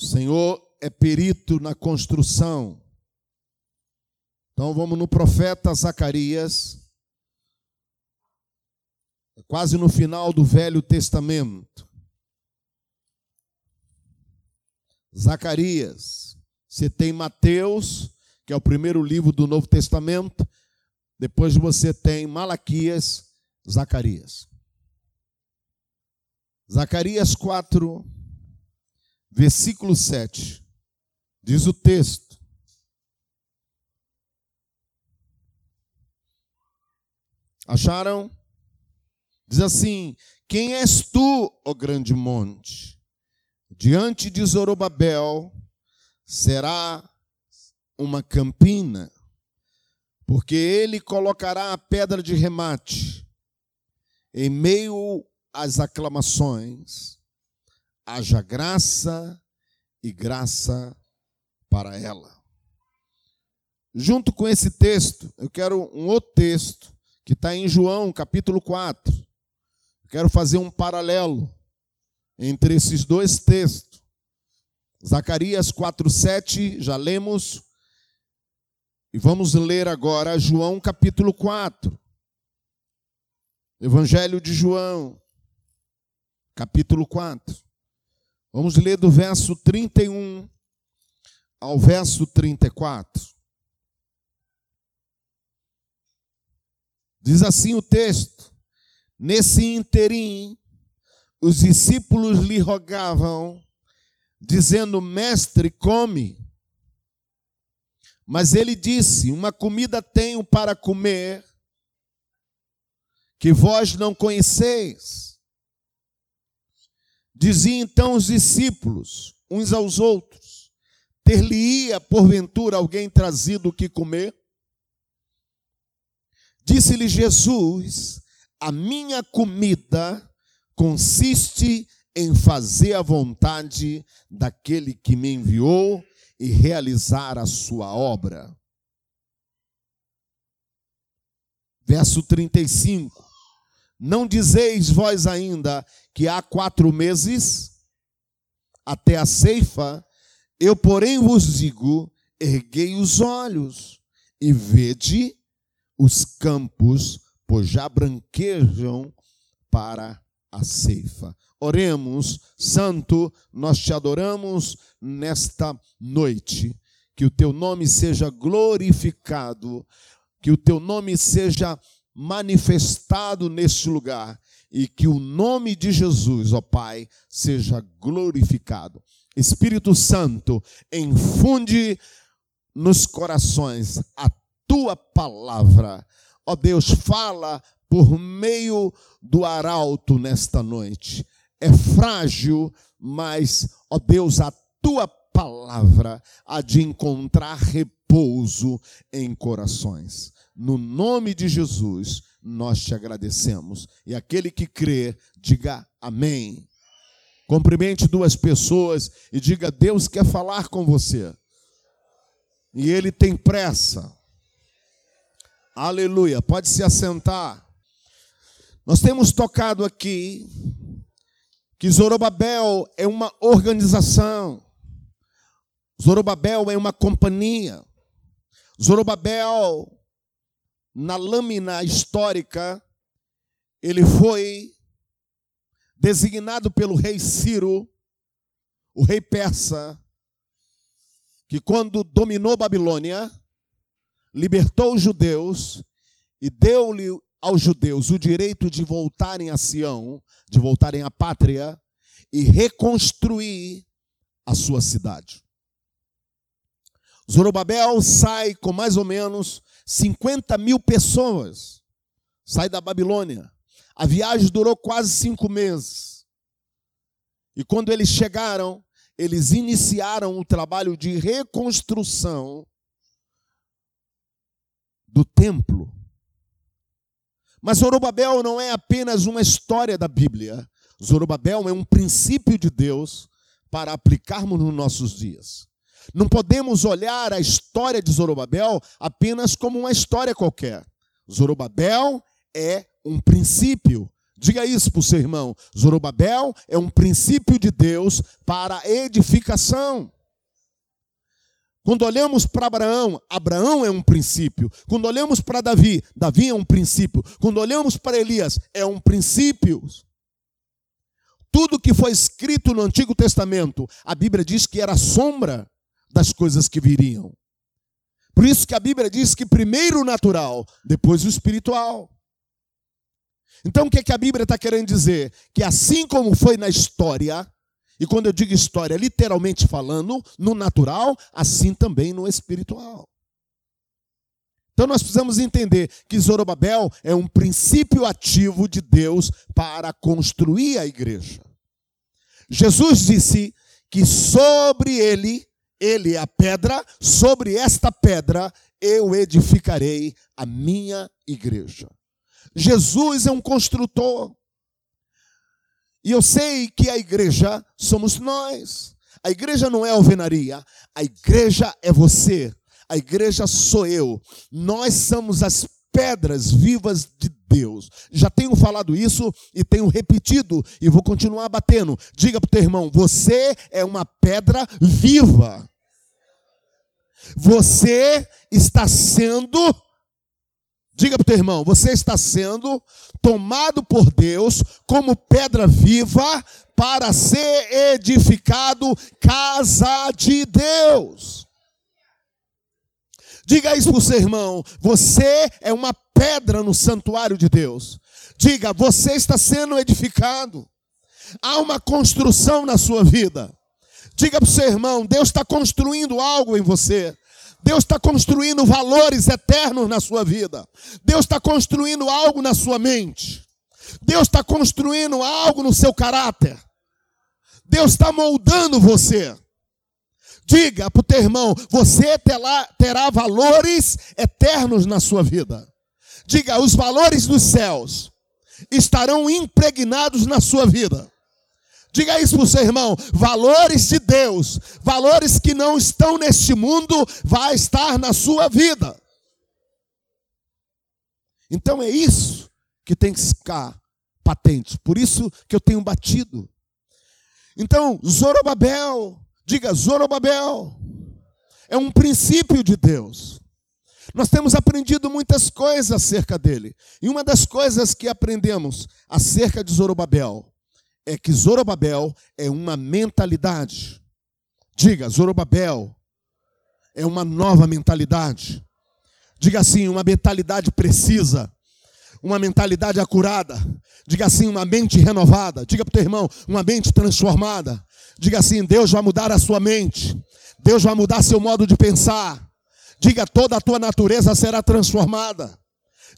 O Senhor é perito na construção. Então vamos no profeta Zacarias, quase no final do Velho Testamento. Zacarias, você tem Mateus, que é o primeiro livro do Novo Testamento, depois você tem Malaquias, Zacarias. Zacarias 4, versículo 7. Diz o texto: Acharam? Diz assim: Quem és tu, ó grande monte? Diante de Zorobabel será uma campina, porque ele colocará a pedra de remate em meio às aclamações. Haja graça e graça para ela. Junto com esse texto, eu quero um outro texto que está em João, capítulo 4. Eu quero fazer um paralelo entre esses dois textos. Zacarias 4:7, já lemos. E vamos ler agora João capítulo 4. Evangelho de João, capítulo 4. Vamos ler do verso 31 ao verso 34. Diz assim o texto: Nesse interim, os discípulos lhe rogavam, dizendo: Mestre, come. Mas ele disse: Uma comida tenho para comer, que vós não conheceis. Diziam então os discípulos, uns aos outros: Ter-lhe-ia, porventura, alguém trazido o que comer? Disse-lhe Jesus: A minha comida consiste em fazer a vontade daquele que me enviou e realizar a sua obra. Verso 35. Não dizeis vós ainda que há quatro meses até a ceifa, eu, porém, vos digo: erguei os olhos e vede os campos, pois já branquejam para a ceifa. Oremos, Santo, nós te adoramos nesta noite. Que o teu nome seja glorificado, que o teu nome seja manifestado neste lugar e que o nome de Jesus, ó Pai, seja glorificado. Espírito Santo, infunde nos corações a tua palavra. Ó Deus, fala por meio do arauto nesta noite. É frágil, mas, ó Deus, a tua palavra há de encontrar repouso em corações. No nome de Jesus, nós te agradecemos. E aquele que crê, diga amém. Cumprimente duas pessoas e diga: Deus quer falar com você. E ele tem pressa. Aleluia. Pode se assentar. Nós temos tocado aqui que Zorobabel é uma organização. Zorobabel é uma companhia. Zorobabel, na lâmina histórica, ele foi designado pelo rei Ciro, o rei persa, que quando dominou Babilônia, libertou os judeus e deu-lhe aos judeus o direito de voltarem a Sião, de voltarem à pátria e reconstruir a sua cidade. Zorobabel sai com mais ou menos 50 mil pessoas, sai da Babilônia. A viagem durou quase cinco meses. E quando eles chegaram, eles iniciaram o trabalho de reconstrução do templo. Mas Zorobabel não é apenas uma história da Bíblia. Zorobabel é um princípio de Deus para aplicarmos nos nossos dias. Não podemos olhar a história de Zorobabel apenas como uma história qualquer. Zorobabel é um princípio Diga isso para o seu irmão. Zorobabel é um princípio de Deus para edificação. Quando olhamos para Abraão, Abraão é um princípio. Quando olhamos para Davi, Davi é um princípio. Quando olhamos para Elias, é um princípio. Tudo que foi escrito no Antigo Testamento, a Bíblia diz que era sombra das coisas que viriam. Por isso que a Bíblia diz que primeiro o natural, depois o espiritual. Então o que, é que a Bíblia está querendo dizer? Que assim como foi na história, e quando eu digo história, literalmente falando, no natural, assim também no espiritual. Então nós precisamos entender que Zorobabel é um princípio ativo de Deus para construir a igreja. Jesus disse que sobre ele, ele é a pedra, sobre esta pedra eu edificarei a minha igreja. Jesus é um construtor. E eu sei que a igreja somos nós. A igreja não é alvenaria, a igreja é você. A igreja sou eu. Nós somos as pedras vivas de Deus. Já tenho falado isso e tenho repetido e vou continuar batendo. Diga para o teu irmão: você é uma pedra viva. Você está sendo Diga para o teu irmão, você está sendo tomado por Deus como pedra viva para ser edificado casa de Deus. Diga isso para o seu irmão, você é uma pedra no santuário de Deus. Diga, você está sendo edificado. Há uma construção na sua vida. Diga para o seu irmão, Deus está construindo algo em você. Deus está construindo valores eternos na sua vida. Deus está construindo algo na sua mente. Deus está construindo algo no seu caráter. Deus está moldando você. Diga para o teu irmão: você terá, valores eternos na sua vida. Diga: os valores dos céus estarão impregnados na sua vida. Diga isso para o seu irmão: valores de Deus, valores que não estão neste mundo, vai estar na sua vida. Então é isso que tem que ficar patente. Por isso que eu tenho batido. Então, Zorobabel, diga Zorobabel, é um princípio de Deus. Nós temos aprendido muitas coisas acerca dele. E uma das coisas que aprendemos acerca de Zorobabel é que Zorobabel é uma mentalidade. Diga, Zorobabel é uma nova mentalidade. Diga assim, uma mentalidade precisa, uma mentalidade acurada. Diga assim, uma mente renovada. Diga para o teu irmão, uma mente transformada. Diga assim, Deus vai mudar a sua mente. Deus vai mudar seu modo de pensar. Diga, toda a tua natureza será transformada.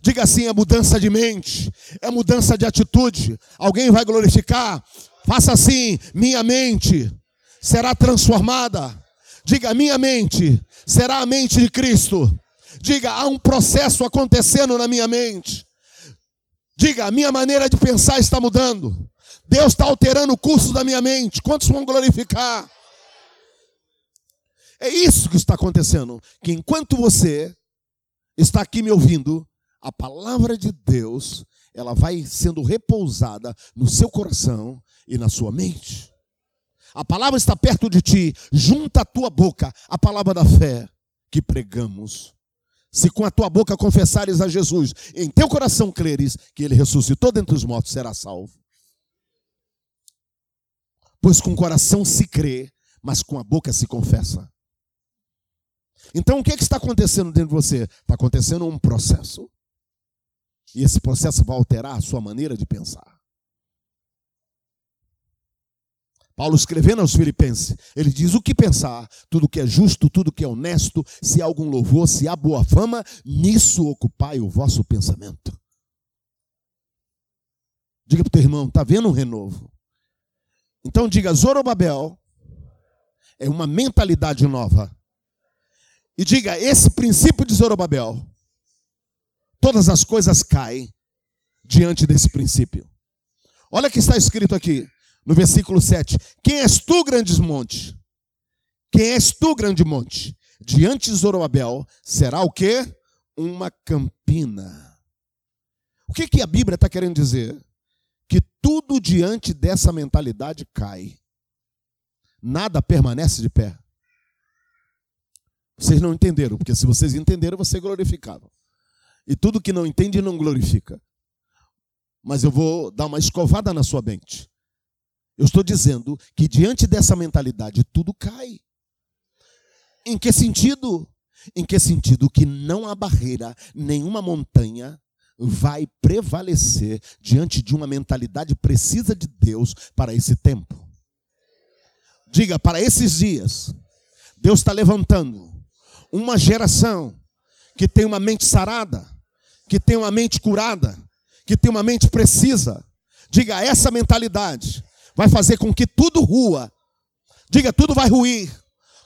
Diga assim: é mudança de mente, é mudança de atitude. Alguém vai glorificar? Faça assim: minha mente será transformada. Diga: minha mente será a mente de Cristo. Diga: há um processo acontecendo na minha mente. Diga: minha maneira de pensar está mudando. Deus está alterando o curso da minha mente. Quantos vão glorificar? É isso que está acontecendo. Que enquanto você está aqui me ouvindo, a palavra de Deus, ela vai sendo repousada no seu coração e na sua mente. A palavra está perto de ti, junta a tua boca a palavra da fé que pregamos. Se com a tua boca confessares a Jesus, em teu coração creres que ele ressuscitou dentre os mortos, será salvo. Pois com o coração se crê, mas com a boca se confessa. Então o que, é que está acontecendo dentro de você? Está acontecendo um processo. E esse processo vai alterar a sua maneira de pensar. Paulo escrevendo aos Filipenses, ele diz: o que pensar? Tudo que é justo, tudo que é honesto, se há algum louvor, se há boa fama, nisso ocupai o vosso pensamento. Diga para o teu irmão, está vendo um renovo? Então diga: Zorobabel é uma mentalidade nova. E diga: esse princípio de Zorobabel todas as coisas caem diante desse princípio. Olha o que está escrito aqui no versículo 7. Quem és tu, grandes monte? Quem és tu, grande monte? Diante de Zorobabel será o que? Uma campina. O que, que a Bíblia está querendo dizer? que tudo diante dessa mentalidade cai. Nada permanece de pé. Vocês não entenderam, porque se vocês entenderam, você glorificava. E tudo que não entende não glorifica. Mas eu vou dar uma escovada na sua mente. Eu estou dizendo que diante dessa mentalidade tudo cai. Em que sentido? Em que sentido que não há barreira, nenhuma montanha vai prevalecer diante de uma mentalidade precisa de Deus para esse tempo. Diga, para esses dias, Deus está levantando uma geração que tem uma mente sarada, que tem uma mente curada, que tem uma mente precisa. Diga, essa mentalidade vai fazer com que tudo rua. Diga, tudo vai ruir.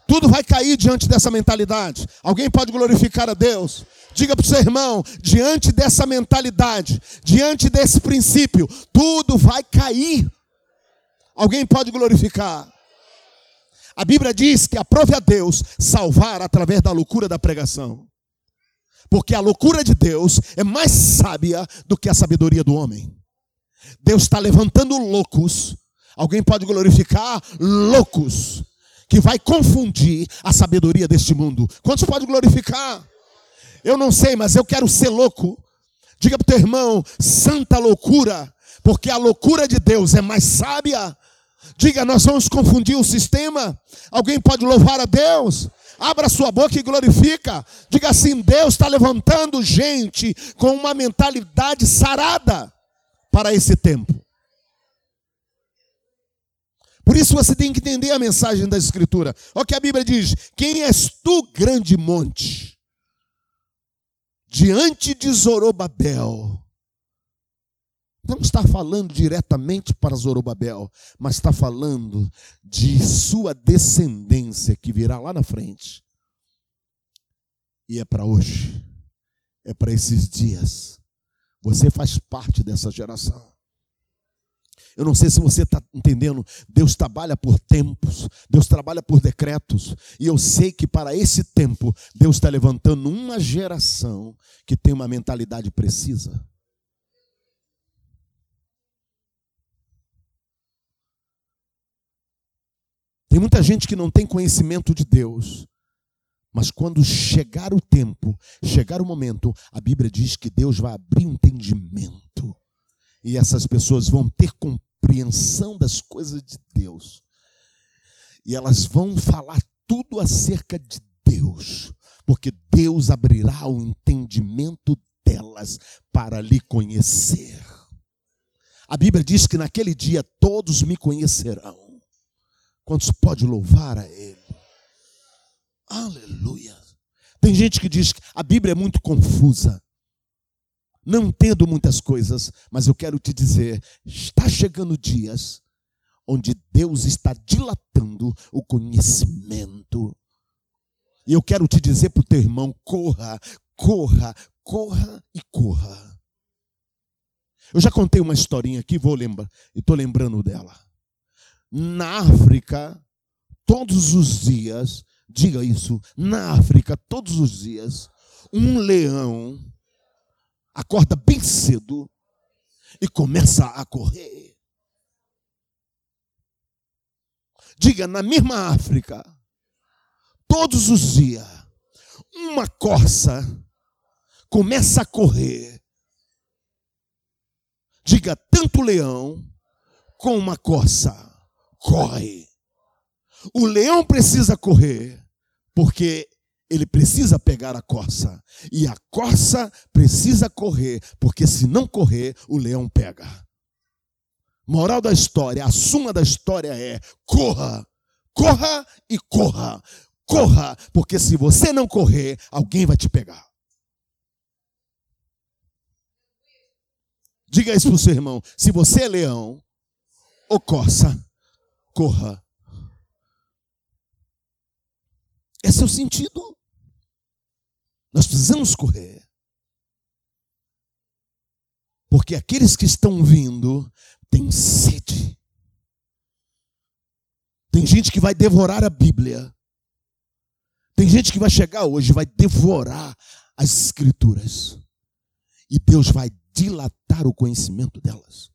Tudo vai cair diante dessa mentalidade. Alguém pode glorificar a Deus? Diga para o seu irmão, diante dessa mentalidade, diante desse princípio, tudo vai cair. Alguém pode glorificar? A Bíblia diz que aprove a Deus salvar através da loucura da pregação. Porque a loucura de Deus é mais sábia do que a sabedoria do homem. Deus está levantando loucos. Alguém pode glorificar loucos que vai confundir a sabedoria deste mundo. Quantos pode glorificar? Eu não sei, mas eu quero ser louco. Diga para o teu irmão, santa loucura, porque a loucura de Deus é mais sábia. Diga, nós vamos confundir o sistema. Alguém pode louvar a Deus? Abra sua boca e glorifica. Diga assim: Deus está levantando gente com uma mentalidade sarada para esse tempo. Por isso você tem que entender a mensagem da Escritura. Olha o que a Bíblia diz: Quem és tu, grande monte? Diante de Zorobabel. Não está falando diretamente para Zorobabel, mas está falando de sua descendência que virá lá na frente. E é para hoje, é para esses dias. Você faz parte dessa geração. Eu não sei se você está entendendo. Deus trabalha por tempos, Deus trabalha por decretos. E eu sei que para esse tempo, Deus está levantando uma geração que tem uma mentalidade precisa. Tem muita gente que não tem conhecimento de Deus. Mas quando chegar o tempo, chegar o momento, a Bíblia diz que Deus vai abrir entendimento. E essas pessoas vão ter compreensão das coisas de Deus. E elas vão falar tudo acerca de Deus, porque Deus abrirá o entendimento delas para lhe conhecer. A Bíblia diz que naquele dia todos me conhecerão. Quantos pode louvar a Ele? Aleluia. Tem gente que diz que a Bíblia é muito confusa. Não entendo muitas coisas, mas eu quero te dizer: está chegando dias onde Deus está dilatando o conhecimento. E eu quero te dizer para o teu irmão: corra, corra, corra e corra. Eu já contei uma historinha aqui, vou lembrar, e estou lembrando dela. Na África, todos os dias, diga isso, na África, todos os dias, um leão acorda bem cedo e começa a correr. Diga, na mesma África, todos os dias, uma corça começa a correr. Diga, tanto leão com uma corça corre. O leão precisa correr porque ele precisa pegar a corça. E a corça precisa correr, porque se não correr, o leão pega. Moral da história, a suma da história é: corra, corra e corra. Corra, porque se você não correr, alguém vai te pegar. Diga isso para o seu irmão: se você é leão ou corça, corra. Esse é o sentido. Nós precisamos correr. Porque aqueles que estão vindo têm sede. Tem gente que vai devorar a Bíblia. Tem gente que vai chegar hoje, vai devorar as Escrituras. E Deus vai dilatar o conhecimento delas.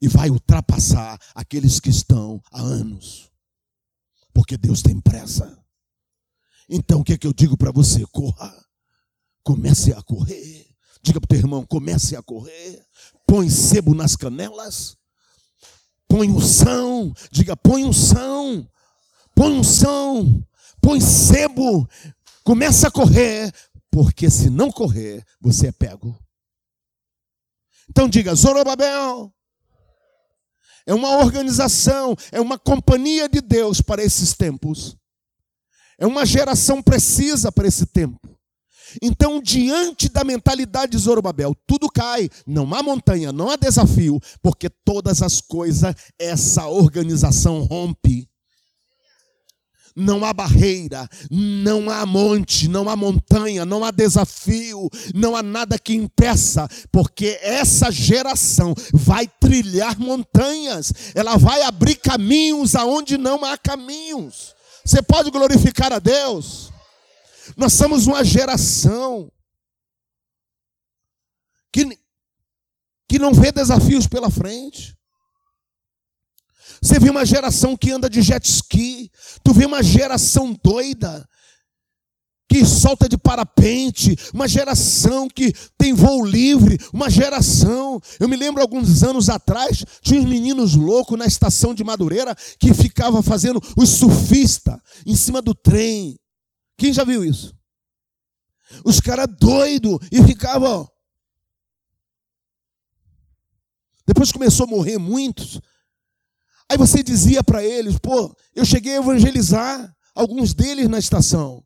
e vai ultrapassar aqueles que estão há anos, porque Deus tem pressa. Então o que é que eu digo para você? Corra, comece a correr. Diga para o teu irmão: comece a correr. Põe sebo nas canelas. Põe unção. Diga: põe unção. Põe unção. Põe sebo. Começa a correr. Porque se não correr, você é pego. Então diga: Zorobabel. É uma organização, é uma companhia de Deus para esses tempos. É uma geração precisa para esse tempo. Então, diante da mentalidade de Zorobabel, tudo cai, não há montanha, não há desafio, porque todas as coisas essa organização rompe. Não há barreira, não há monte, não há montanha, não há desafio, não há nada que impeça, porque essa geração vai trilhar montanhas, ela vai abrir caminhos aonde não há caminhos. Você pode glorificar a Deus? Nós somos uma geração que, que não vê desafios pela frente. Você vê uma geração que anda de jet ski, tu vê uma geração doida, que solta de parapente, uma geração que tem voo livre, uma geração. Eu me lembro alguns anos atrás, tinha uns meninos loucos na estação de Madureira que ficava fazendo os surfistas em cima do trem. Quem já viu isso? Os caras doidos e ficavam. Depois começou a morrer muitos. Aí você dizia para eles: pô, eu cheguei a evangelizar alguns deles na estação.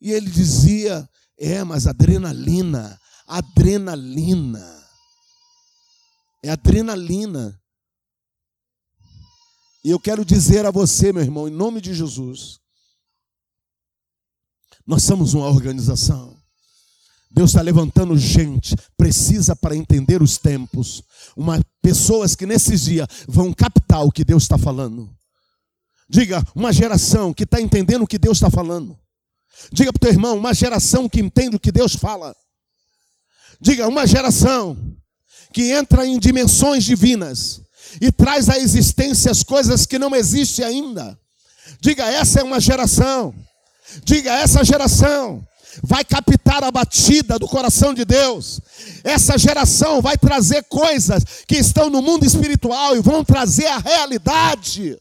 E ele dizia: É, mas adrenalina, adrenalina. É adrenalina. E eu quero dizer a você, meu irmão, em nome de Jesus, nós somos uma organização. Deus está levantando gente, precisa para entender os tempos. Uma, pessoas que nesses dias vão captar o que Deus está falando. Diga, uma geração que está entendendo o que Deus está falando. Diga para o teu irmão, uma geração que entende o que Deus fala. Diga, uma geração que entra em dimensões divinas e traz à existência as coisas que não existem ainda. Diga, essa é uma geração. Diga, essa geração vai captar a batida do coração de Deus. Essa geração vai trazer coisas que estão no mundo espiritual e vão trazer a realidade.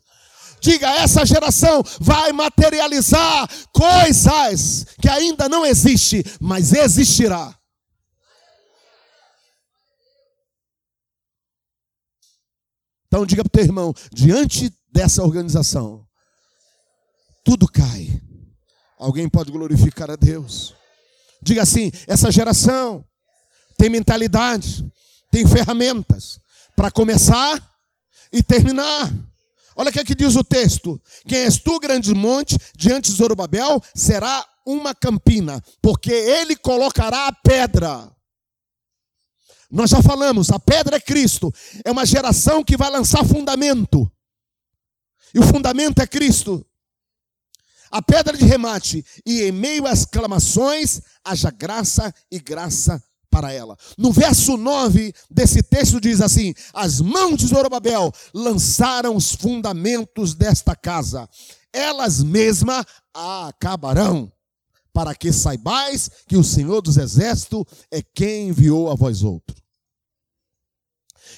Diga, essa geração vai materializar coisas que ainda não existem, mas existirá. Então diga para o teu irmão, diante dessa organização, tudo cai. Alguém pode glorificar a Deus. Diga assim: essa geração tem mentalidade, tem ferramentas para começar e terminar. Olha o que, é que diz o texto: Quem és tu, grande monte, diante de Zorobabel, será uma campina, porque ele colocará a pedra. Nós já falamos, a pedra é Cristo, é uma geração que vai lançar fundamento, e o fundamento é Cristo. A pedra de remate, e em meio às clamações, haja graça e graça para ela. No verso 9 desse texto diz assim: As mãos de Zorobabel lançaram os fundamentos desta casa, elas mesmas a acabarão, para que saibais que o Senhor dos Exércitos é quem enviou a vós outro.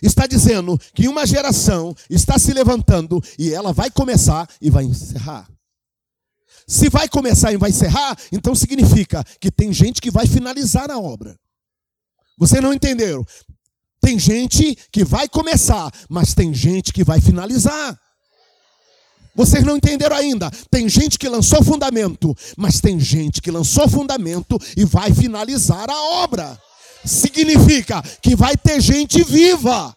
Está dizendo que uma geração está se levantando e ela vai começar e vai encerrar. Se vai começar e vai encerrar, então significa que tem gente que vai finalizar a obra. Vocês não entenderam? Tem gente que vai começar, mas tem gente que vai finalizar. Vocês não entenderam ainda? Tem gente que lançou fundamento, mas tem gente que lançou fundamento e vai finalizar a obra. Significa que vai ter gente viva.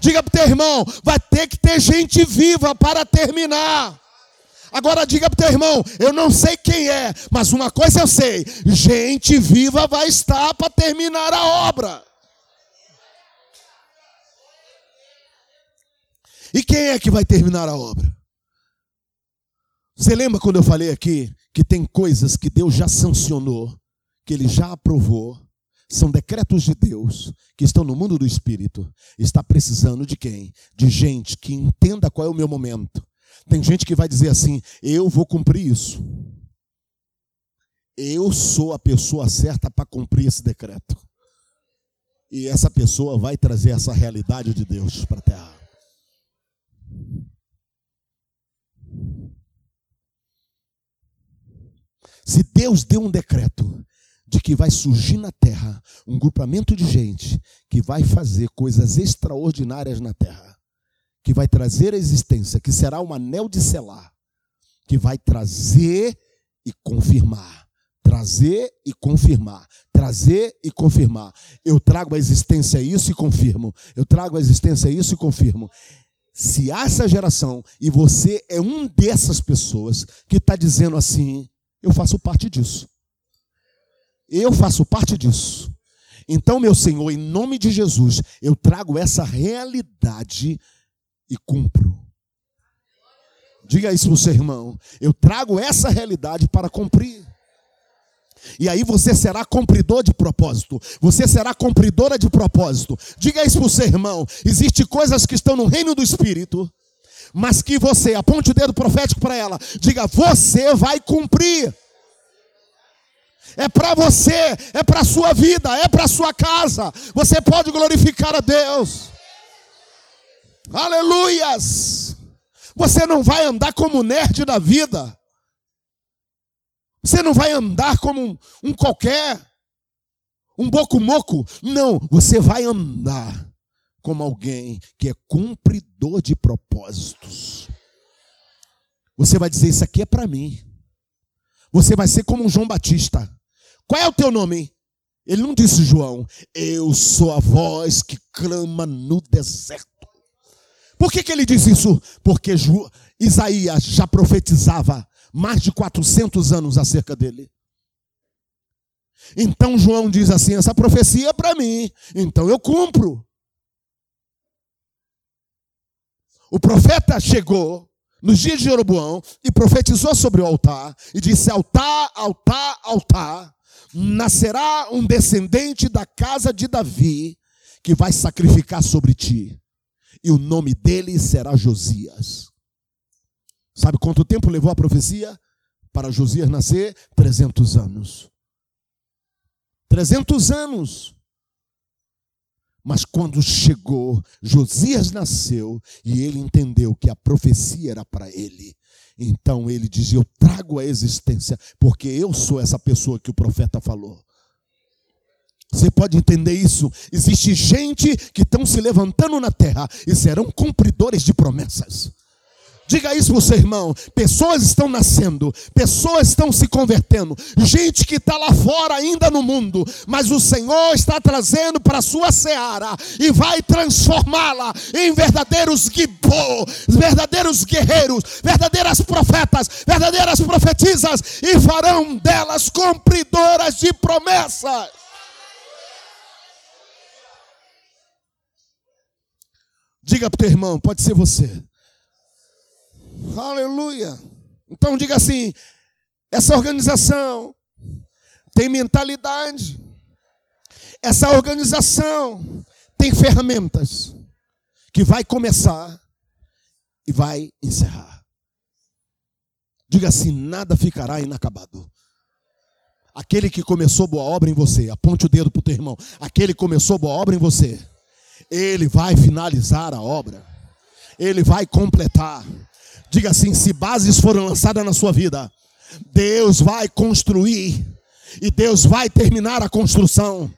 Diga para o teu irmão, vai ter que ter gente viva para terminar. Agora diga para teu irmão, eu não sei quem é, mas uma coisa eu sei: gente viva vai estar para terminar a obra. E quem é que vai terminar a obra? Você lembra quando eu falei aqui que tem coisas que Deus já sancionou, que Ele já aprovou? são decretos de Deus que estão no mundo do espírito. Está precisando de quem? De gente que entenda qual é o meu momento. Tem gente que vai dizer assim: eu vou cumprir isso. Eu sou a pessoa certa para cumprir esse decreto. E essa pessoa vai trazer essa realidade de Deus para a terra. Se Deus deu um decreto de que vai surgir na terra um grupamento de gente que vai fazer coisas extraordinárias na terra, que vai trazer a existência, que será um anel de selar, que vai trazer e confirmar, trazer e confirmar, trazer e confirmar. Eu trago a existência isso e confirmo. Eu trago a existência isso e confirmo. Se há essa geração e você é um dessas pessoas que está dizendo assim, eu faço parte disso. Eu faço parte disso. Então, meu Senhor, em nome de Jesus, eu trago essa realidade e cumpro. Diga isso para o seu irmão. Eu trago essa realidade para cumprir. E aí você será cumpridor de propósito. Você será cumpridora de propósito. Diga isso para o seu irmão. Existem coisas que estão no reino do Espírito mas que você, aponte o dedo profético para ela, diga: você vai cumprir. É para você, é para a sua vida, é para a sua casa. Você pode glorificar a Deus. Aleluias! Você não vai andar como nerd da vida. Você não vai andar como um, um qualquer, um boco-moco. Não, você vai andar como alguém que é cumpridor de propósitos. Você vai dizer: Isso aqui é para mim. Você vai ser como um João Batista. Qual é o teu nome? Ele não disse João, eu sou a voz que clama no deserto. Por que, que ele diz isso? Porque Isaías já profetizava mais de 400 anos acerca dele. Então João diz assim: essa profecia é para mim, então eu cumpro. O profeta chegou nos dias de Jeroboão e profetizou sobre o altar e disse: Altar, altar, altar, nascerá um descendente da casa de Davi que vai sacrificar sobre ti, e o nome dele será Josias. Sabe quanto tempo levou a profecia para Josias nascer? 300 anos. 300 anos. Mas quando chegou, Josias nasceu e ele entendeu que a profecia era para ele. Então ele diz: Eu trago a existência, porque eu sou essa pessoa que o profeta falou. Você pode entender isso? Existe gente que estão se levantando na terra e serão cumpridores de promessas. Diga isso para o seu irmão. Pessoas estão nascendo, pessoas estão se convertendo, gente que está lá fora ainda no mundo, mas o Senhor está trazendo para a sua seara e vai transformá-la em verdadeiros guibô, verdadeiros guerreiros, verdadeiras profetas, verdadeiras profetisas e farão delas cumpridoras de promessas. Diga para o teu irmão, pode ser você. Aleluia. Então diga assim: essa organização tem mentalidade, essa organização tem ferramentas que vai começar e vai encerrar. Diga assim: nada ficará inacabado. Aquele que começou boa obra em você, aponte o dedo para o teu irmão. Aquele que começou boa obra em você, ele vai finalizar a obra, ele vai completar. Diga assim: se bases foram lançadas na sua vida, Deus vai construir e Deus vai terminar a construção.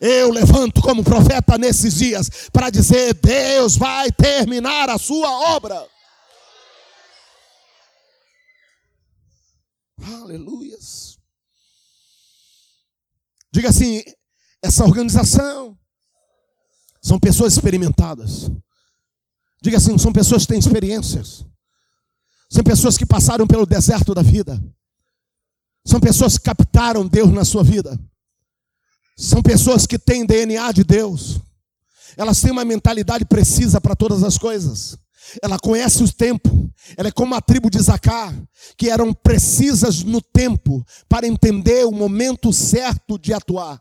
Eu levanto como profeta nesses dias para dizer: Deus vai terminar a sua obra. Aleluias. Diga assim: essa organização são pessoas experimentadas. Diga assim: são pessoas que têm experiências. São pessoas que passaram pelo deserto da vida. São pessoas que captaram Deus na sua vida. São pessoas que têm DNA de Deus. Elas têm uma mentalidade precisa para todas as coisas. Ela conhece o tempo. Ela é como a tribo de Zacá, que eram precisas no tempo para entender o momento certo de atuar.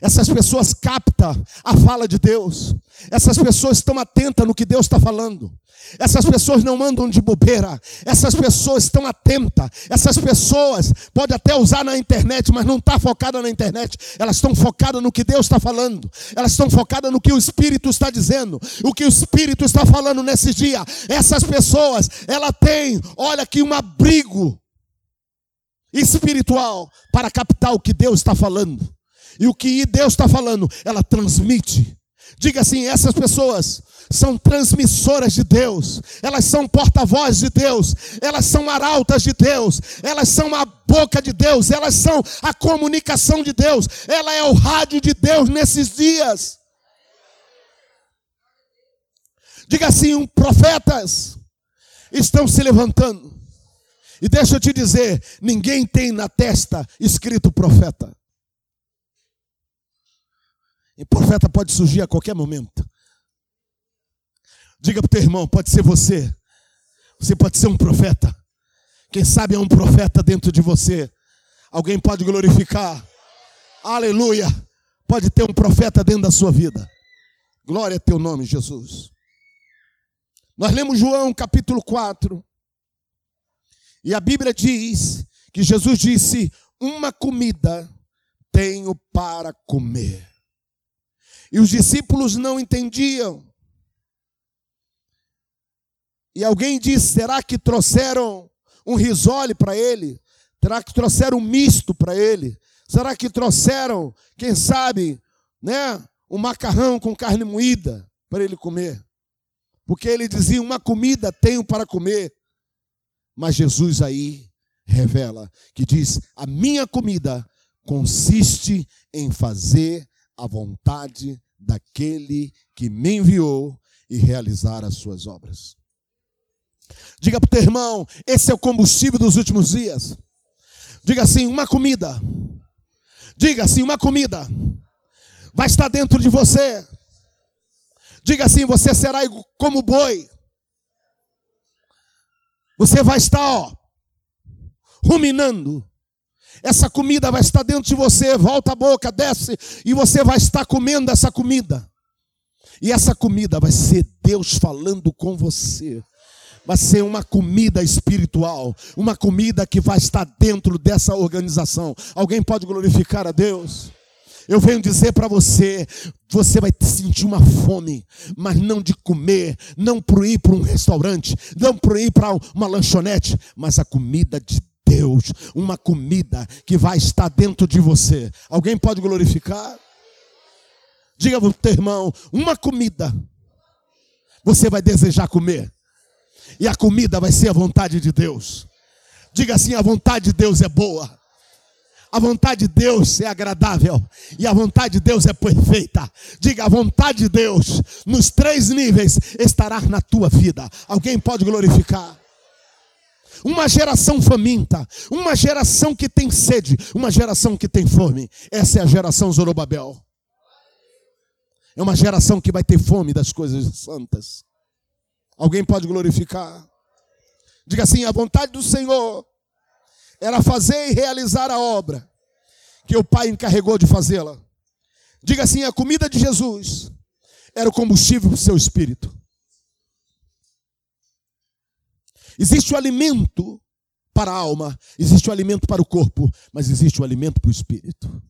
Essas pessoas captam a fala de Deus. Essas pessoas estão atentas no que Deus está falando. Essas pessoas não andam de bobeira. Essas pessoas estão atentas. Essas pessoas podem até usar na internet, mas não está focada na internet. Elas estão focadas no que Deus está falando. Elas estão focadas no que o Espírito está dizendo. O que o Espírito está falando nesse dia. Essas pessoas, ela tem, olha aqui, um abrigo espiritual para captar o que Deus está falando. E o que Deus está falando, ela transmite. Diga assim: essas pessoas são transmissoras de Deus, elas são porta-vozes de Deus, elas são arautas de Deus, elas são a boca de Deus, elas são a comunicação de Deus, ela é o rádio de Deus nesses dias. Diga assim: profetas estão se levantando. E deixa eu te dizer: ninguém tem na testa escrito profeta. E profeta pode surgir a qualquer momento. Diga para o teu irmão, pode ser você. Você pode ser um profeta. Quem sabe é um profeta dentro de você. Alguém pode glorificar. Aleluia. Pode ter um profeta dentro da sua vida. Glória a teu nome, Jesus. Nós lemos João capítulo 4. E a Bíblia diz que Jesus disse: Uma comida tenho para comer. E os discípulos não entendiam. E alguém disse: será que trouxeram um risole para ele? Será que trouxeram um misto para ele? Será que trouxeram, quem sabe, né, um macarrão com carne moída para ele comer? Porque ele dizia: Uma comida tenho para comer. Mas Jesus aí revela que diz: A minha comida consiste em fazer a vontade daquele que me enviou e realizar as suas obras. Diga para o teu irmão: esse é o combustível dos últimos dias. Diga assim: uma comida. Diga assim: uma comida vai estar dentro de você. Diga assim: você será como boi. Você vai estar, ó, ruminando essa comida vai estar dentro de você, volta a boca, desce, e você vai estar comendo essa comida. E essa comida vai ser Deus falando com você. Vai ser uma comida espiritual, uma comida que vai estar dentro dessa organização. Alguém pode glorificar a Deus? Eu venho dizer para você, você vai sentir uma fome, mas não de comer, não para ir para um restaurante, não para ir para uma lanchonete, mas a comida de Deus, uma comida que vai estar dentro de você. Alguém pode glorificar? Diga para o teu irmão, uma comida você vai desejar comer. E a comida vai ser a vontade de Deus. Diga assim: a vontade de Deus é boa. A vontade de Deus é agradável e a vontade de Deus é perfeita. Diga, a vontade de Deus nos três níveis estará na tua vida. Alguém pode glorificar? Uma geração faminta, uma geração que tem sede, uma geração que tem fome. Essa é a geração Zorobabel. É uma geração que vai ter fome das coisas santas. Alguém pode glorificar? Diga assim: a vontade do Senhor era fazer e realizar a obra que o Pai encarregou de fazê-la. Diga assim: a comida de Jesus era o combustível para o seu espírito. Existe o alimento para a alma, existe o alimento para o corpo, mas existe o alimento para o espírito.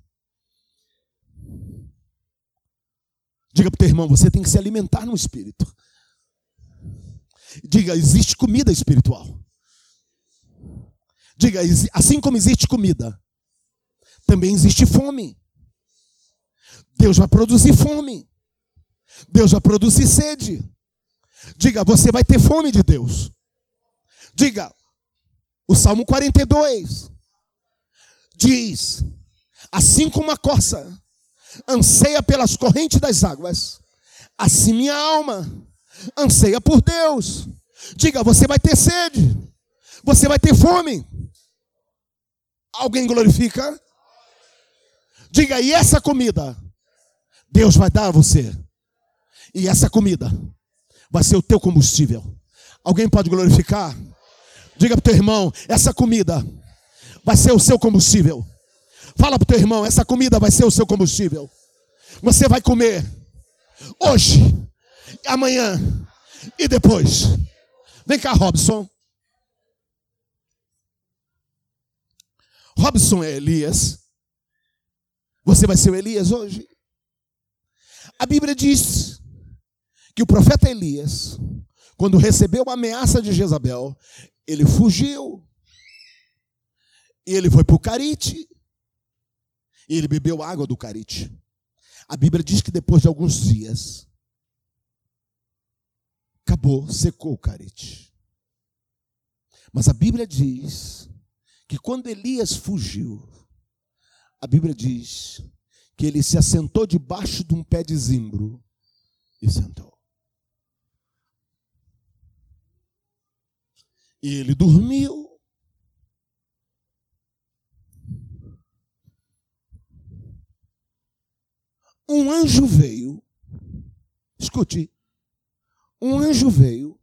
Diga para o teu irmão, você tem que se alimentar no espírito. Diga, existe comida espiritual. Diga, assim como existe comida, também existe fome. Deus vai produzir fome. Deus vai produzir sede. Diga, você vai ter fome de Deus. Diga, o Salmo 42 diz: Assim como a corça anseia pelas correntes das águas, assim minha alma anseia por Deus. Diga, você vai ter sede, você vai ter fome. Alguém glorifica? Diga, e essa comida Deus vai dar a você. E essa comida vai ser o teu combustível. Alguém pode glorificar? Diga para o teu irmão: essa comida vai ser o seu combustível. Fala para o teu irmão: essa comida vai ser o seu combustível. Você vai comer hoje, amanhã e depois. Vem cá, Robson. Robson é Elias. Você vai ser o Elias hoje. A Bíblia diz que o profeta Elias, quando recebeu a ameaça de Jezabel, ele fugiu. E ele foi para o Carite. E ele bebeu água do Carite. A Bíblia diz que depois de alguns dias, acabou, secou o Carite. Mas a Bíblia diz que quando Elias fugiu, a Bíblia diz que ele se assentou debaixo de um pé de zimbro e sentou. E ele dormiu. Um anjo veio, escute, um anjo veio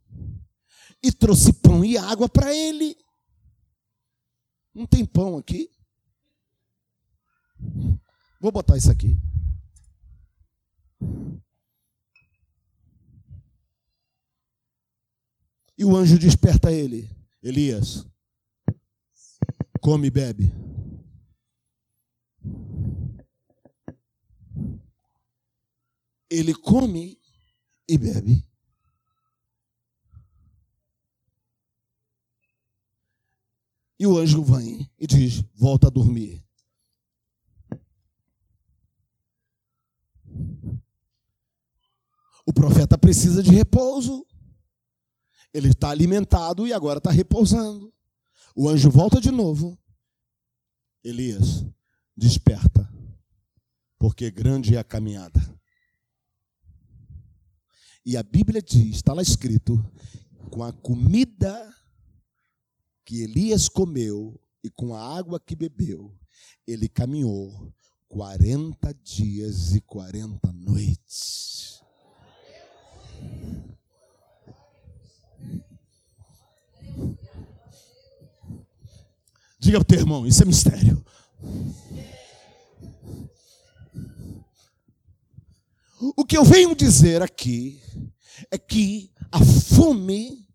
e trouxe pão e água para ele. Não tem pão aqui? Vou botar isso aqui. E o anjo desperta ele: Elias, come e bebe. Ele come e bebe. E o anjo vem e diz: Volta a dormir. O profeta precisa de repouso. Ele está alimentado e agora está repousando. O anjo volta de novo. Elias, desperta, porque grande é a caminhada. E a Bíblia diz, está lá escrito, com a comida que Elias comeu e com a água que bebeu, ele caminhou 40 dias e 40 noites. Diga para o teu irmão, isso é mistério. O que eu venho dizer aqui é que a fome,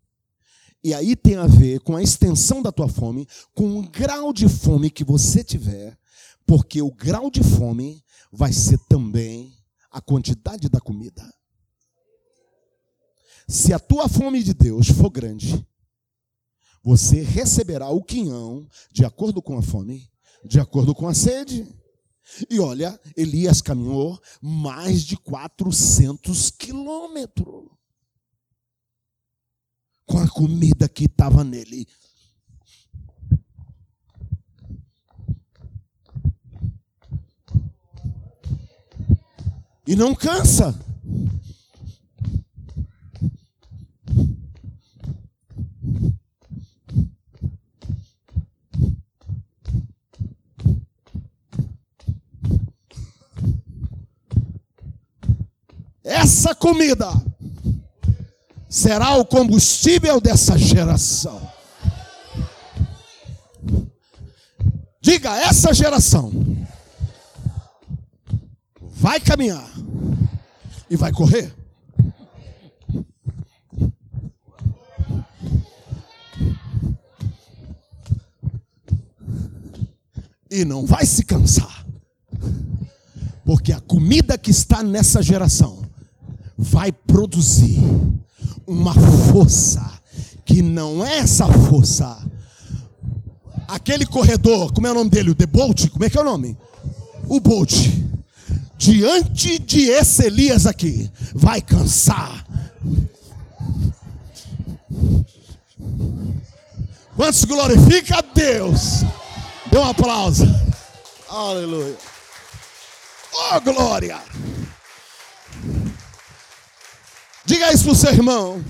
e aí tem a ver com a extensão da tua fome, com o grau de fome que você tiver, porque o grau de fome vai ser também a quantidade da comida. Se a tua fome de Deus for grande, você receberá o quinhão de acordo com a fome, de acordo com a sede. E olha, Elias caminhou mais de 400 quilômetros com a comida que estava nele. E não cansa. Essa comida será o combustível dessa geração. Diga, essa geração vai caminhar e vai correr. E não vai se cansar. Porque a comida que está nessa geração vai produzir uma força que não é essa força. Aquele corredor, como é o nome dele? O The Bolt? Como é que é o nome? O Bolt. Diante de esse Elias aqui, vai cansar. Quantos glorifica a Deus? Dê um aplauso. Aleluia. Oh, glória. Diga isso para o seu irmão.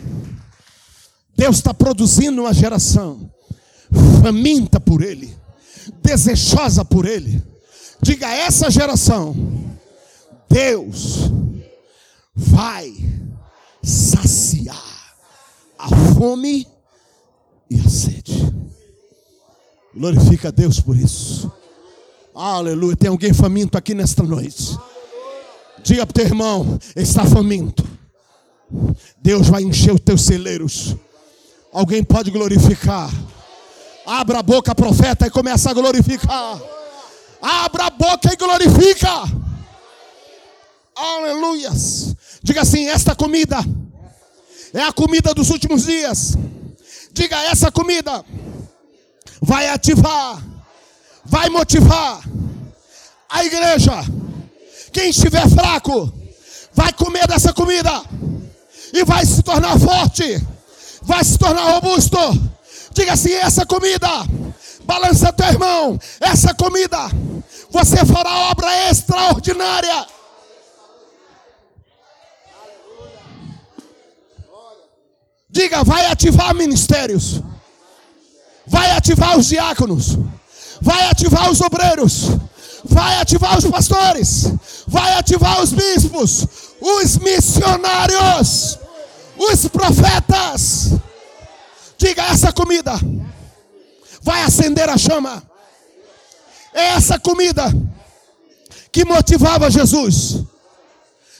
Deus está produzindo uma geração faminta por Ele, desejosa por Ele. Diga a essa geração: Deus vai saciar a fome e a sede. Glorifica a Deus por isso. Aleluia. Tem alguém faminto aqui nesta noite. Diga para o teu irmão: está faminto. Deus vai encher os teus celeiros. Alguém pode glorificar. Abra a boca, profeta, e começa a glorificar. Abra a boca e glorifica. Aleluias. Diga assim: esta comida é a comida dos últimos dias. Diga: essa comida vai ativar, vai motivar a igreja. Quem estiver fraco, vai comer dessa comida e vai se tornar forte, vai se tornar robusto. Diga assim: essa comida, balança teu irmão, essa comida, você fará obra extraordinária. Diga, vai ativar ministérios, vai ativar os diáconos, vai ativar os obreiros, vai ativar os pastores, vai ativar os bispos, os missionários, os profetas. Diga essa comida vai acender a chama. É essa comida que motivava Jesus.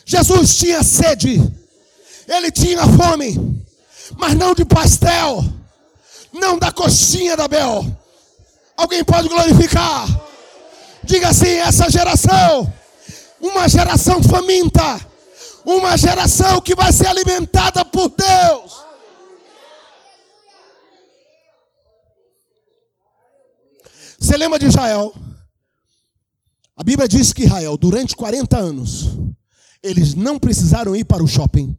Jesus tinha sede, ele tinha fome, mas não de pastel, não da coxinha da Bel. Alguém pode glorificar? Diga assim: essa geração, uma geração faminta, uma geração que vai ser alimentada por Deus. Você lembra de Israel? A Bíblia diz que Israel, durante 40 anos, eles não precisaram ir para o shopping.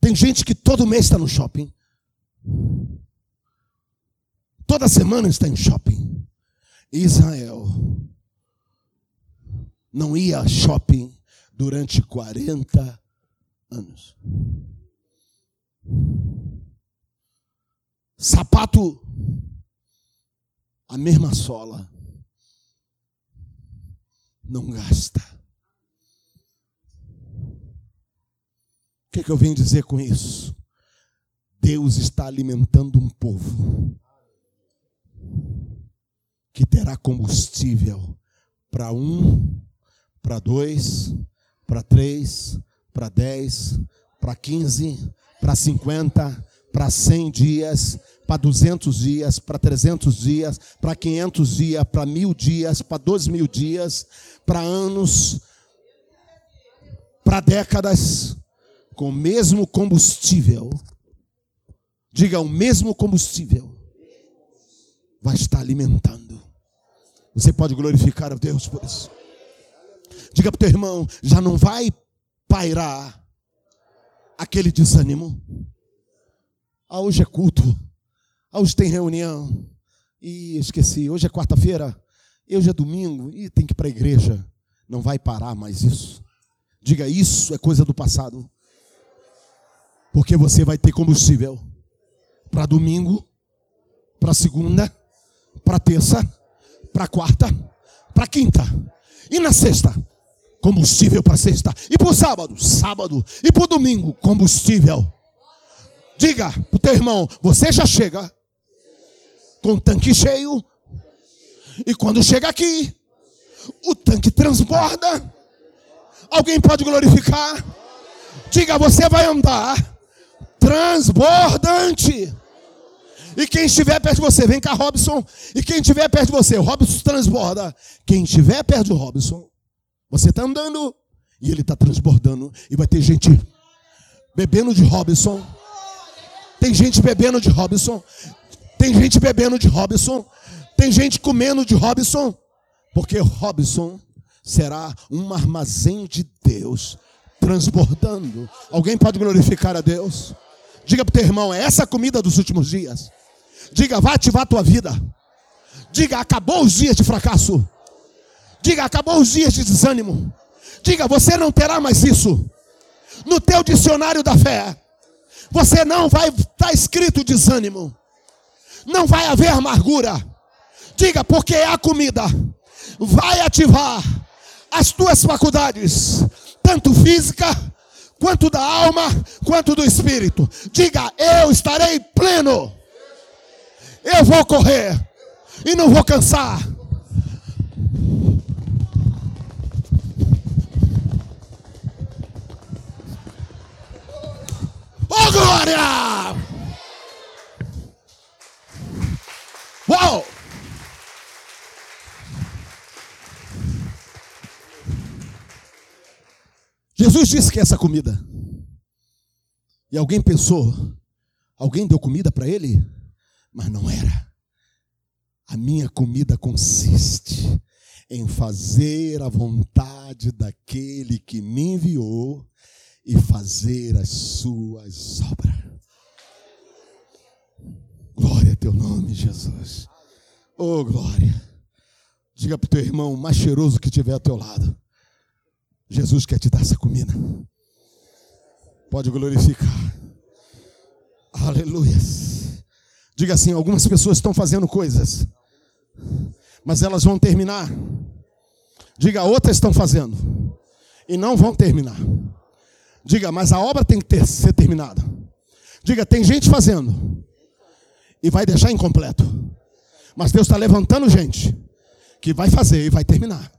Tem gente que todo mês está no shopping. Toda semana está em shopping. Israel não ia a shopping durante 40 anos. Sapato, a mesma sola. Não gasta. O que, é que eu venho dizer com isso? Deus está alimentando um povo que terá combustível para um, para dois, para três, para dez, para quinze, para cinquenta, para cem dias, para duzentos dias, para trezentos dias, para quinhentos dias, para mil dias, para dois mil dias, para anos, para décadas, com o mesmo combustível Diga o mesmo combustível vai estar alimentando. Você pode glorificar a Deus por isso. Diga para o teu irmão, já não vai pairar aquele desânimo. Ah, hoje é culto. Ah, hoje tem reunião. E esqueci, hoje é quarta-feira. Hoje é domingo. E tem que ir para a igreja. Não vai parar mais isso. Diga, isso é coisa do passado. Porque você vai ter combustível para domingo, para segunda, para terça, para quarta, para quinta. E na sexta, combustível para sexta. E para o sábado, sábado. E para o domingo, combustível. Diga para o teu irmão: você já chega com o tanque cheio. E quando chega aqui, o tanque transborda. Alguém pode glorificar? Diga, você vai andar transbordante. E quem estiver perto de você, vem cá, Robson. E quem estiver perto de você, Robson transborda. Quem estiver perto do Robson, você está andando e ele está transbordando. E vai ter gente bebendo de Robson. Tem gente bebendo de Robson. Tem gente bebendo de Robson. Tem gente comendo de Robson. Porque Robson será um armazém de Deus transbordando. Alguém pode glorificar a Deus? Diga para o teu irmão, é essa a comida dos últimos dias. Diga, vai ativar a tua vida. Diga, acabou os dias de fracasso. Diga, acabou os dias de desânimo. Diga, você não terá mais isso. No teu dicionário da fé, você não vai estar tá escrito desânimo. Não vai haver amargura. Diga, porque a comida vai ativar as tuas faculdades, tanto física, quanto da alma, quanto do espírito. Diga, eu estarei pleno. Eu vou correr e não vou cansar. Glória! Uau! Jesus disse que essa comida. E alguém pensou, alguém deu comida para ele? Mas não era. A minha comida consiste em fazer a vontade daquele que me enviou e fazer as suas obras. Glória a teu nome, Jesus. Oh, glória. Diga para o teu irmão mais cheiroso que tiver ao teu lado. Jesus quer te dar essa comida. Pode glorificar. Aleluia. Diga assim: algumas pessoas estão fazendo coisas, mas elas vão terminar. Diga, outras estão fazendo e não vão terminar. Diga, mas a obra tem que ter, ser terminada. Diga, tem gente fazendo e vai deixar incompleto. Mas Deus está levantando gente que vai fazer e vai terminar.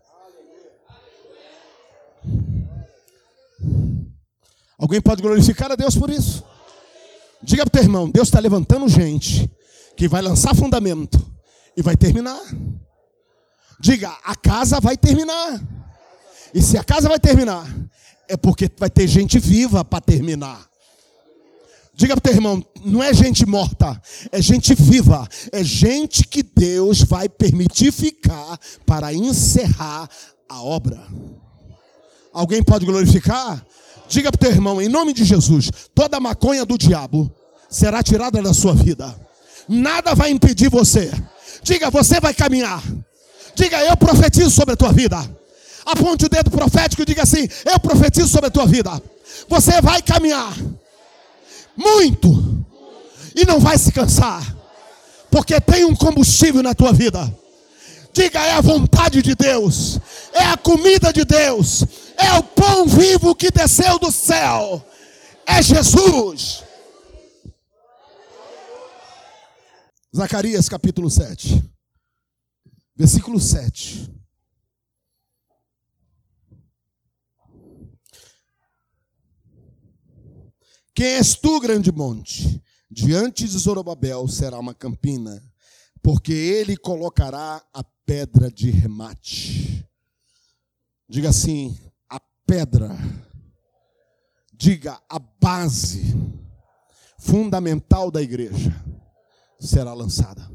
Alguém pode glorificar a Deus por isso? Diga para o teu irmão: Deus está levantando gente que vai lançar fundamento e vai terminar. Diga: a casa vai terminar. E se a casa vai terminar, é porque vai ter gente viva para terminar. Diga para o teu irmão, não é gente morta, é gente viva, é gente que Deus vai permitir ficar para encerrar a obra. Alguém pode glorificar? Diga para o teu irmão, em nome de Jesus, toda maconha do diabo será tirada da sua vida. Nada vai impedir você. Diga, você vai caminhar. Diga, eu profetizo sobre a tua vida. Aponte o dedo profético e diga assim: Eu profetizo sobre a tua vida. Você vai caminhar muito e não vai se cansar, porque tem um combustível na tua vida. Diga, é a vontade de Deus, é a comida de Deus, é o pão vivo que desceu do céu, é Jesus. Zacarias capítulo 7, versículo 7. Quem és tu, grande monte? Diante de Zorobabel será uma campina, porque ele colocará a pedra de remate. Diga assim: a pedra. Diga a base fundamental da igreja será lançada.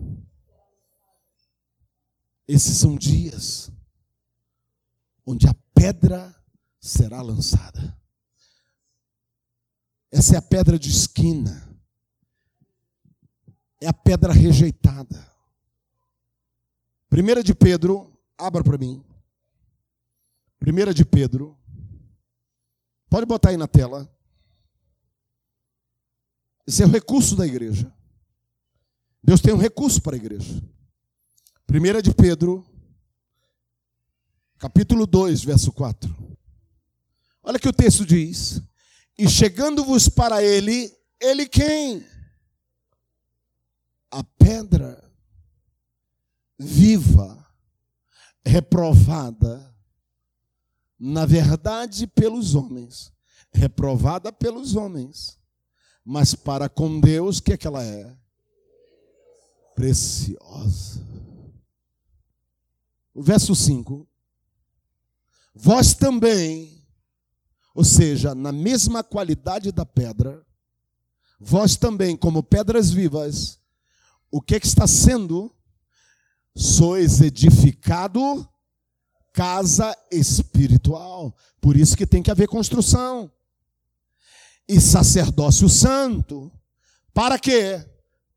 Esses são dias onde a pedra será lançada. Essa é a pedra de esquina. É a pedra rejeitada. Primeira de Pedro, abra para mim. Primeira de Pedro. Pode botar aí na tela. Esse é o recurso da igreja. Deus tem um recurso para a igreja. Primeira de Pedro, capítulo 2, verso 4. Olha que o texto diz: e chegando-vos para ele, ele quem? A pedra viva, reprovada, na verdade pelos homens, reprovada pelos homens, mas para com Deus, o que é que ela é? Preciosa. O verso 5: Vós também, ou seja, na mesma qualidade da pedra, vós também, como pedras vivas, o que, que está sendo? Sois edificado casa espiritual. Por isso que tem que haver construção. E sacerdócio santo. Para quê?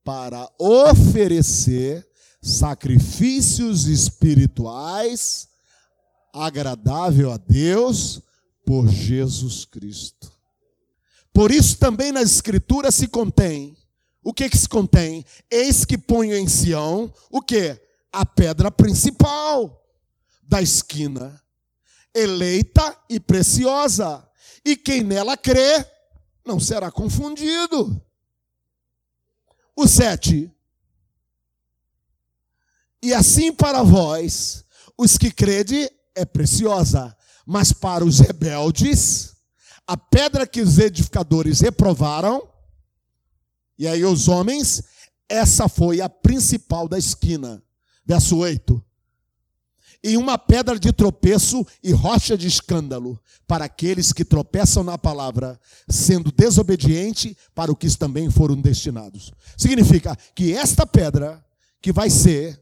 Para oferecer sacrifícios espirituais agradável a Deus por Jesus Cristo. Por isso também nas escrituras se contém, o que que se contém? Eis que ponho em Sião, o que? A pedra principal da esquina, eleita e preciosa, e quem nela crê não será confundido. O sete. E assim para vós, os que crede, é preciosa, mas para os rebeldes, a pedra que os edificadores reprovaram E aí os homens, essa foi a principal da esquina. Verso 8. E uma pedra de tropeço e rocha de escândalo para aqueles que tropeçam na palavra, sendo desobediente para o que também foram destinados. Significa que esta pedra, que vai ser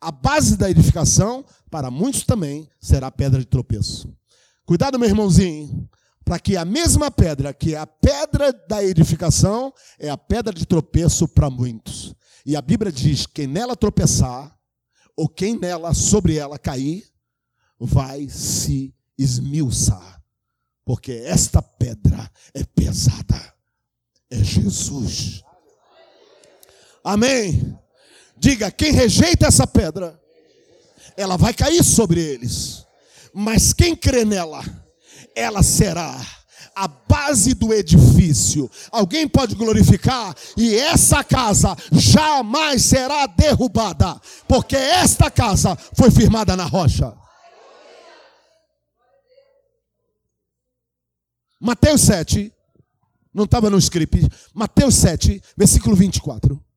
a base da edificação, para muitos também será pedra de tropeço. Cuidado, meu irmãozinho, para que a mesma pedra, que é a pedra da edificação, é a pedra de tropeço para muitos. E a Bíblia diz: quem nela tropeçar, ou quem nela, sobre ela cair, vai se esmiuçar. Porque esta pedra é pesada. É Jesus. Amém. Diga: quem rejeita essa pedra, ela vai cair sobre eles. Mas quem crê nela, ela será a base do edifício. Alguém pode glorificar e essa casa jamais será derrubada, porque esta casa foi firmada na rocha. Mateus 7, não estava no script, Mateus 7, versículo 24.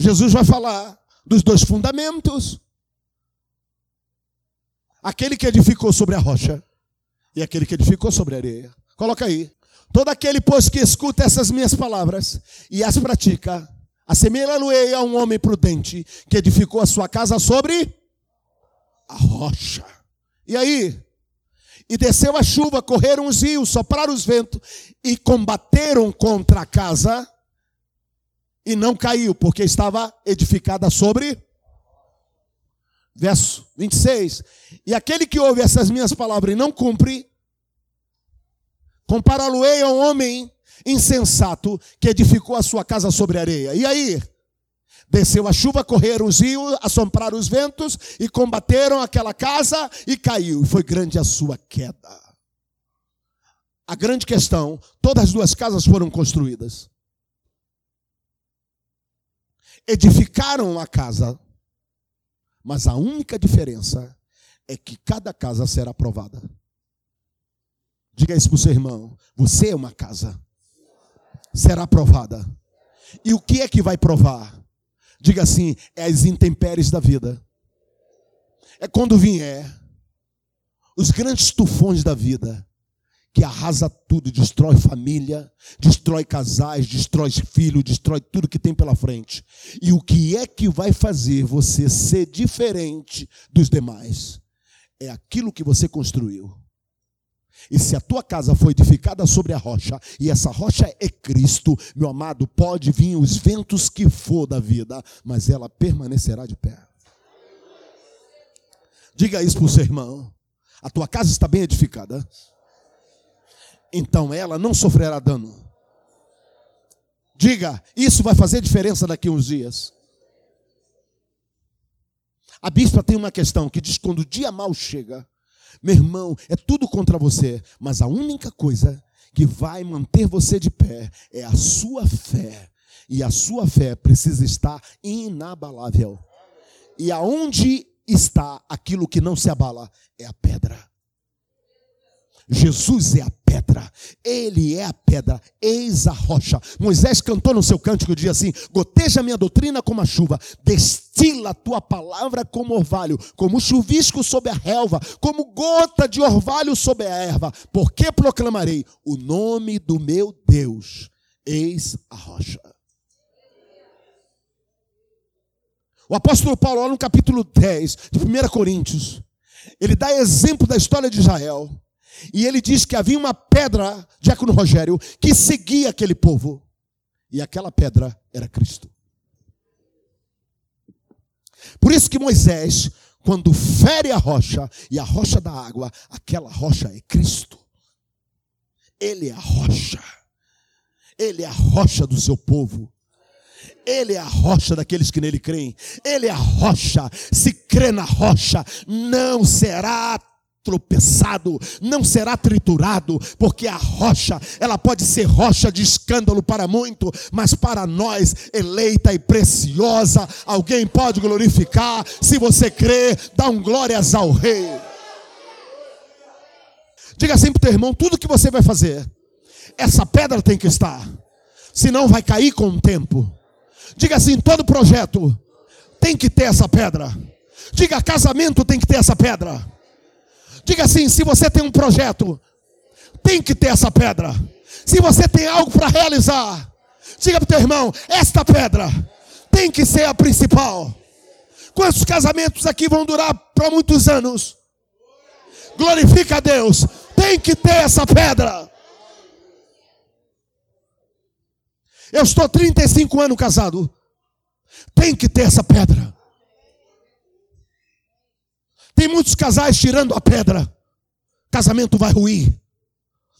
Jesus vai falar dos dois fundamentos. Aquele que edificou sobre a rocha e aquele que edificou sobre a areia. Coloca aí. Todo aquele, pois, que escuta essas minhas palavras e as pratica, assemelha-lo-ei a um homem prudente que edificou a sua casa sobre a rocha. E aí? E desceu a chuva, correram os rios, sopraram os ventos e combateram contra a casa e não caiu, porque estava edificada sobre verso 26. E aquele que ouve essas minhas palavras e não cumpre, compará-lo-ei a um homem insensato que edificou a sua casa sobre areia. E aí? Desceu a chuva, correram os rios, assompraram os ventos e combateram aquela casa e caiu. E foi grande a sua queda. A grande questão: todas as duas casas foram construídas. Edificaram a casa mas a única diferença é que cada casa será provada. Diga isso para o seu irmão. Você é uma casa. Será provada. E o que é que vai provar? Diga assim: é as intempéries da vida. É quando vier os grandes tufões da vida que arrasa tudo, destrói família, destrói casais, destrói filhos, destrói tudo que tem pela frente. E o que é que vai fazer você ser diferente dos demais? É aquilo que você construiu. E se a tua casa foi edificada sobre a rocha, e essa rocha é Cristo, meu amado, pode vir os ventos que for da vida, mas ela permanecerá de pé. Diga isso para o seu irmão. A tua casa está bem edificada então ela não sofrerá dano. Diga, isso vai fazer diferença daqui a uns dias. A bispa tem uma questão que diz: quando o dia mal chega, meu irmão, é tudo contra você, mas a única coisa que vai manter você de pé é a sua fé. E a sua fé precisa estar inabalável. E aonde está aquilo que não se abala? É a pedra. Jesus é a pedra, Ele é a pedra, eis a rocha. Moisés cantou no seu cântico, dia assim: Goteja minha doutrina como a chuva, destila a tua palavra como orvalho, como chuvisco sobre a relva, como gota de orvalho sobre a erva, porque proclamarei o nome do meu Deus, eis a rocha. O apóstolo Paulo, lá no capítulo 10 de 1 Coríntios, ele dá exemplo da história de Israel e ele diz que havia uma pedra, Diácono Rogério, que seguia aquele povo. E aquela pedra era Cristo. Por isso que Moisés, quando fere a rocha, e a rocha da água, aquela rocha é Cristo. Ele é a rocha. Ele é a rocha do seu povo. Ele é a rocha daqueles que nele creem. Ele é a rocha. Se crê na rocha, não será tropeçado, não será triturado, porque a rocha, ela pode ser rocha de escândalo para muito, mas para nós, eleita e preciosa, alguém pode glorificar, se você crê, dá um glórias ao Rei. Diga assim para o teu irmão: tudo que você vai fazer, essa pedra tem que estar. senão vai cair com o tempo. Diga assim: todo projeto tem que ter essa pedra. Diga: casamento tem que ter essa pedra. Diga assim: se você tem um projeto, tem que ter essa pedra. Se você tem algo para realizar, diga para o teu irmão: esta pedra tem que ser a principal. Quantos casamentos aqui vão durar para muitos anos? Glorifica a Deus. Tem que ter essa pedra. Eu estou 35 anos casado. Tem que ter essa pedra. Tem muitos casais tirando a pedra. Casamento vai ruir.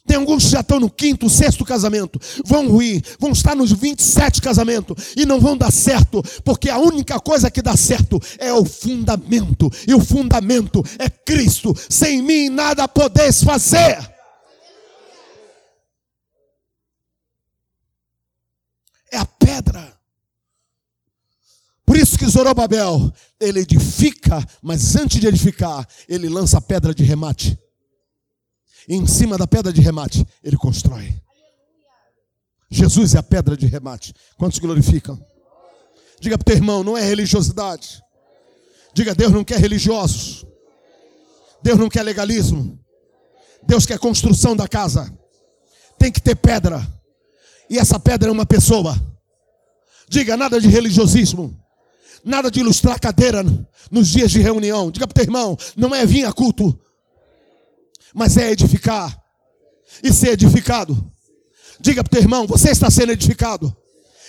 Tem alguns que já estão no quinto, sexto casamento, vão ruir, vão estar nos 27 casamentos e não vão dar certo, porque a única coisa que dá certo é o fundamento, e o fundamento é Cristo. Sem mim nada podeis fazer. É a pedra. Por isso que Zorobabel, ele edifica, mas antes de edificar, ele lança a pedra de remate. E em cima da pedra de remate, ele constrói. Jesus é a pedra de remate. Quantos glorificam? Diga para o teu irmão, não é religiosidade. Diga, Deus não quer religiosos. Deus não quer legalismo. Deus quer construção da casa. Tem que ter pedra. E essa pedra é uma pessoa. Diga, nada de religiosismo. Nada de ilustrar cadeira nos dias de reunião. Diga para o teu irmão, não é vir a culto mas é edificar e ser edificado. Diga para o teu irmão: você está sendo edificado,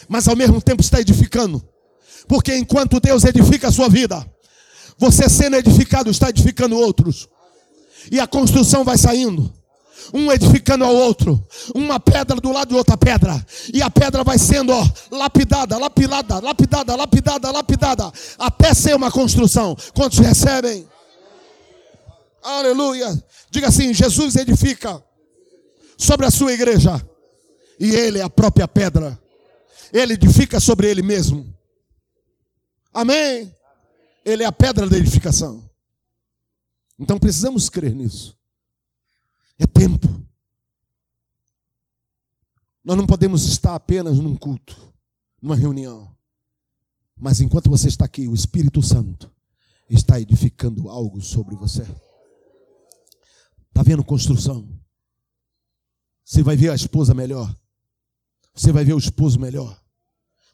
mas ao mesmo tempo está edificando, porque enquanto Deus edifica a sua vida, você sendo edificado está edificando outros, e a construção vai saindo. Um edificando ao outro, uma pedra do lado de outra pedra, e a pedra vai sendo ó, lapidada, lapidada, lapidada, lapidada, lapidada, até ser uma construção. Quantos recebem? Aleluia. Diga assim: Jesus edifica sobre a sua igreja, e Ele é a própria pedra, Ele edifica sobre Ele mesmo. Amém? Ele é a pedra da edificação. Então precisamos crer nisso. É tempo. Nós não podemos estar apenas num culto, numa reunião. Mas enquanto você está aqui, o Espírito Santo está edificando algo sobre você. Está vendo construção? Você vai ver a esposa melhor. Você vai ver o esposo melhor.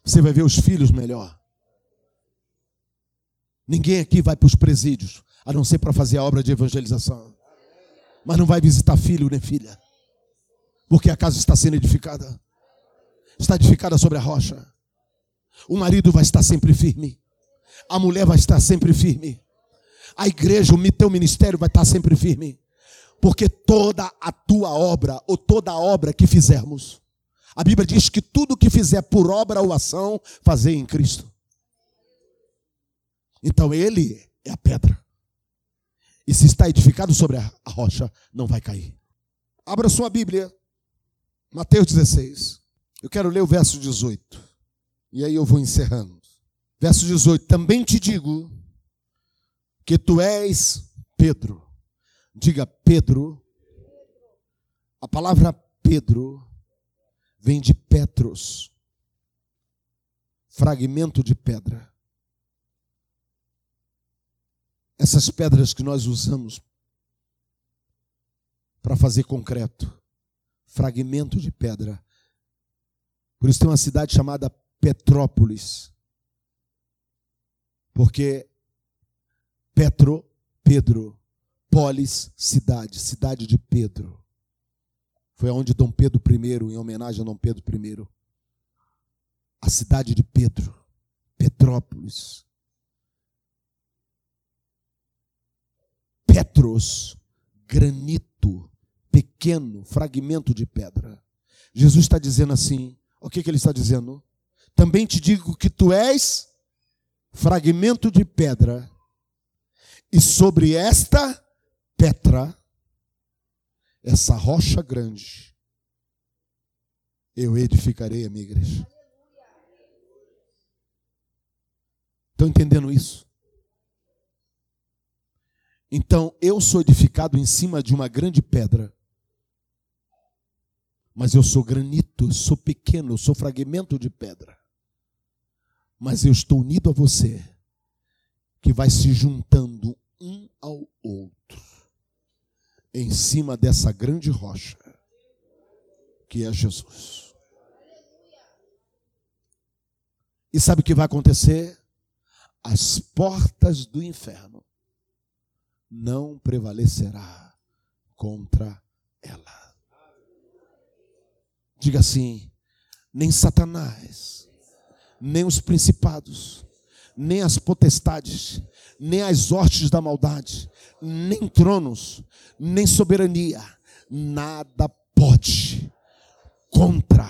Você vai ver os filhos melhor. Ninguém aqui vai para os presídios, a não ser para fazer a obra de evangelização. Mas não vai visitar filho nem filha. Porque a casa está sendo edificada. Está edificada sobre a rocha. O marido vai estar sempre firme. A mulher vai estar sempre firme. A igreja, o teu ministério vai estar sempre firme porque toda a tua obra, ou toda a obra que fizermos, a Bíblia diz que tudo que fizer por obra ou ação, fazer em Cristo. Então ele é a pedra. E se está edificado sobre a rocha, não vai cair. Abra sua Bíblia, Mateus 16. Eu quero ler o verso 18. E aí eu vou encerrando. Verso 18: Também te digo que tu és Pedro Diga Pedro. A palavra Pedro vem de Petros, fragmento de pedra. Essas pedras que nós usamos para fazer concreto, fragmento de pedra. Por isso tem uma cidade chamada Petrópolis. Porque Petro, Pedro, Polis, cidade, cidade de Pedro. Foi onde Dom Pedro I, em homenagem a Dom Pedro I, a cidade de Pedro, Petrópolis. Petros, granito, pequeno, fragmento de pedra. Jesus está dizendo assim: o que, que ele está dizendo? Também te digo que tu és fragmento de pedra, e sobre esta Petra, essa rocha grande, eu edificarei a minha igreja. Estão entendendo isso? Então, eu sou edificado em cima de uma grande pedra. Mas eu sou granito, eu sou pequeno, eu sou fragmento de pedra. Mas eu estou unido a você, que vai se juntando um ao outro, em cima dessa grande rocha, que é Jesus. E sabe o que vai acontecer? As portas do inferno não prevalecerá contra ela. Diga assim: nem Satanás, nem os principados, nem as potestades, nem as hortes da maldade, nem tronos, nem soberania, nada pode contra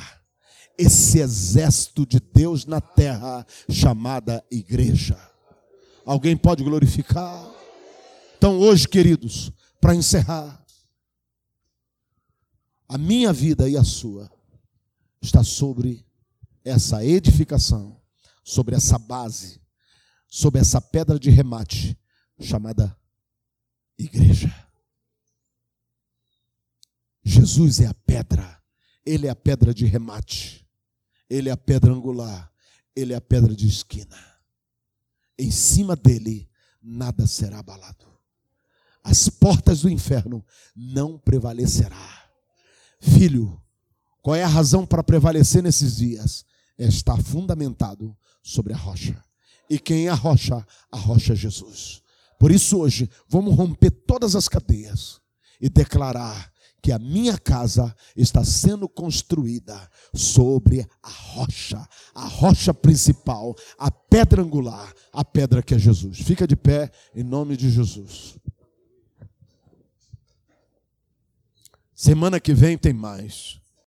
esse exército de Deus na terra chamada igreja. Alguém pode glorificar? Então, hoje, queridos, para encerrar, a minha vida e a sua está sobre essa edificação, sobre essa base, sobre essa pedra de remate chamada igreja. Jesus é a pedra, ele é a pedra de remate, ele é a pedra angular, ele é a pedra de esquina. Em cima dele nada será abalado as portas do inferno não prevalecerá. Filho, qual é a razão para prevalecer nesses dias? É estar fundamentado sobre a rocha. E quem é a rocha? A rocha é Jesus. Por isso hoje vamos romper todas as cadeias e declarar que a minha casa está sendo construída sobre a rocha, a rocha principal, a pedra angular, a pedra que é Jesus. Fica de pé em nome de Jesus. Semana que vem tem mais.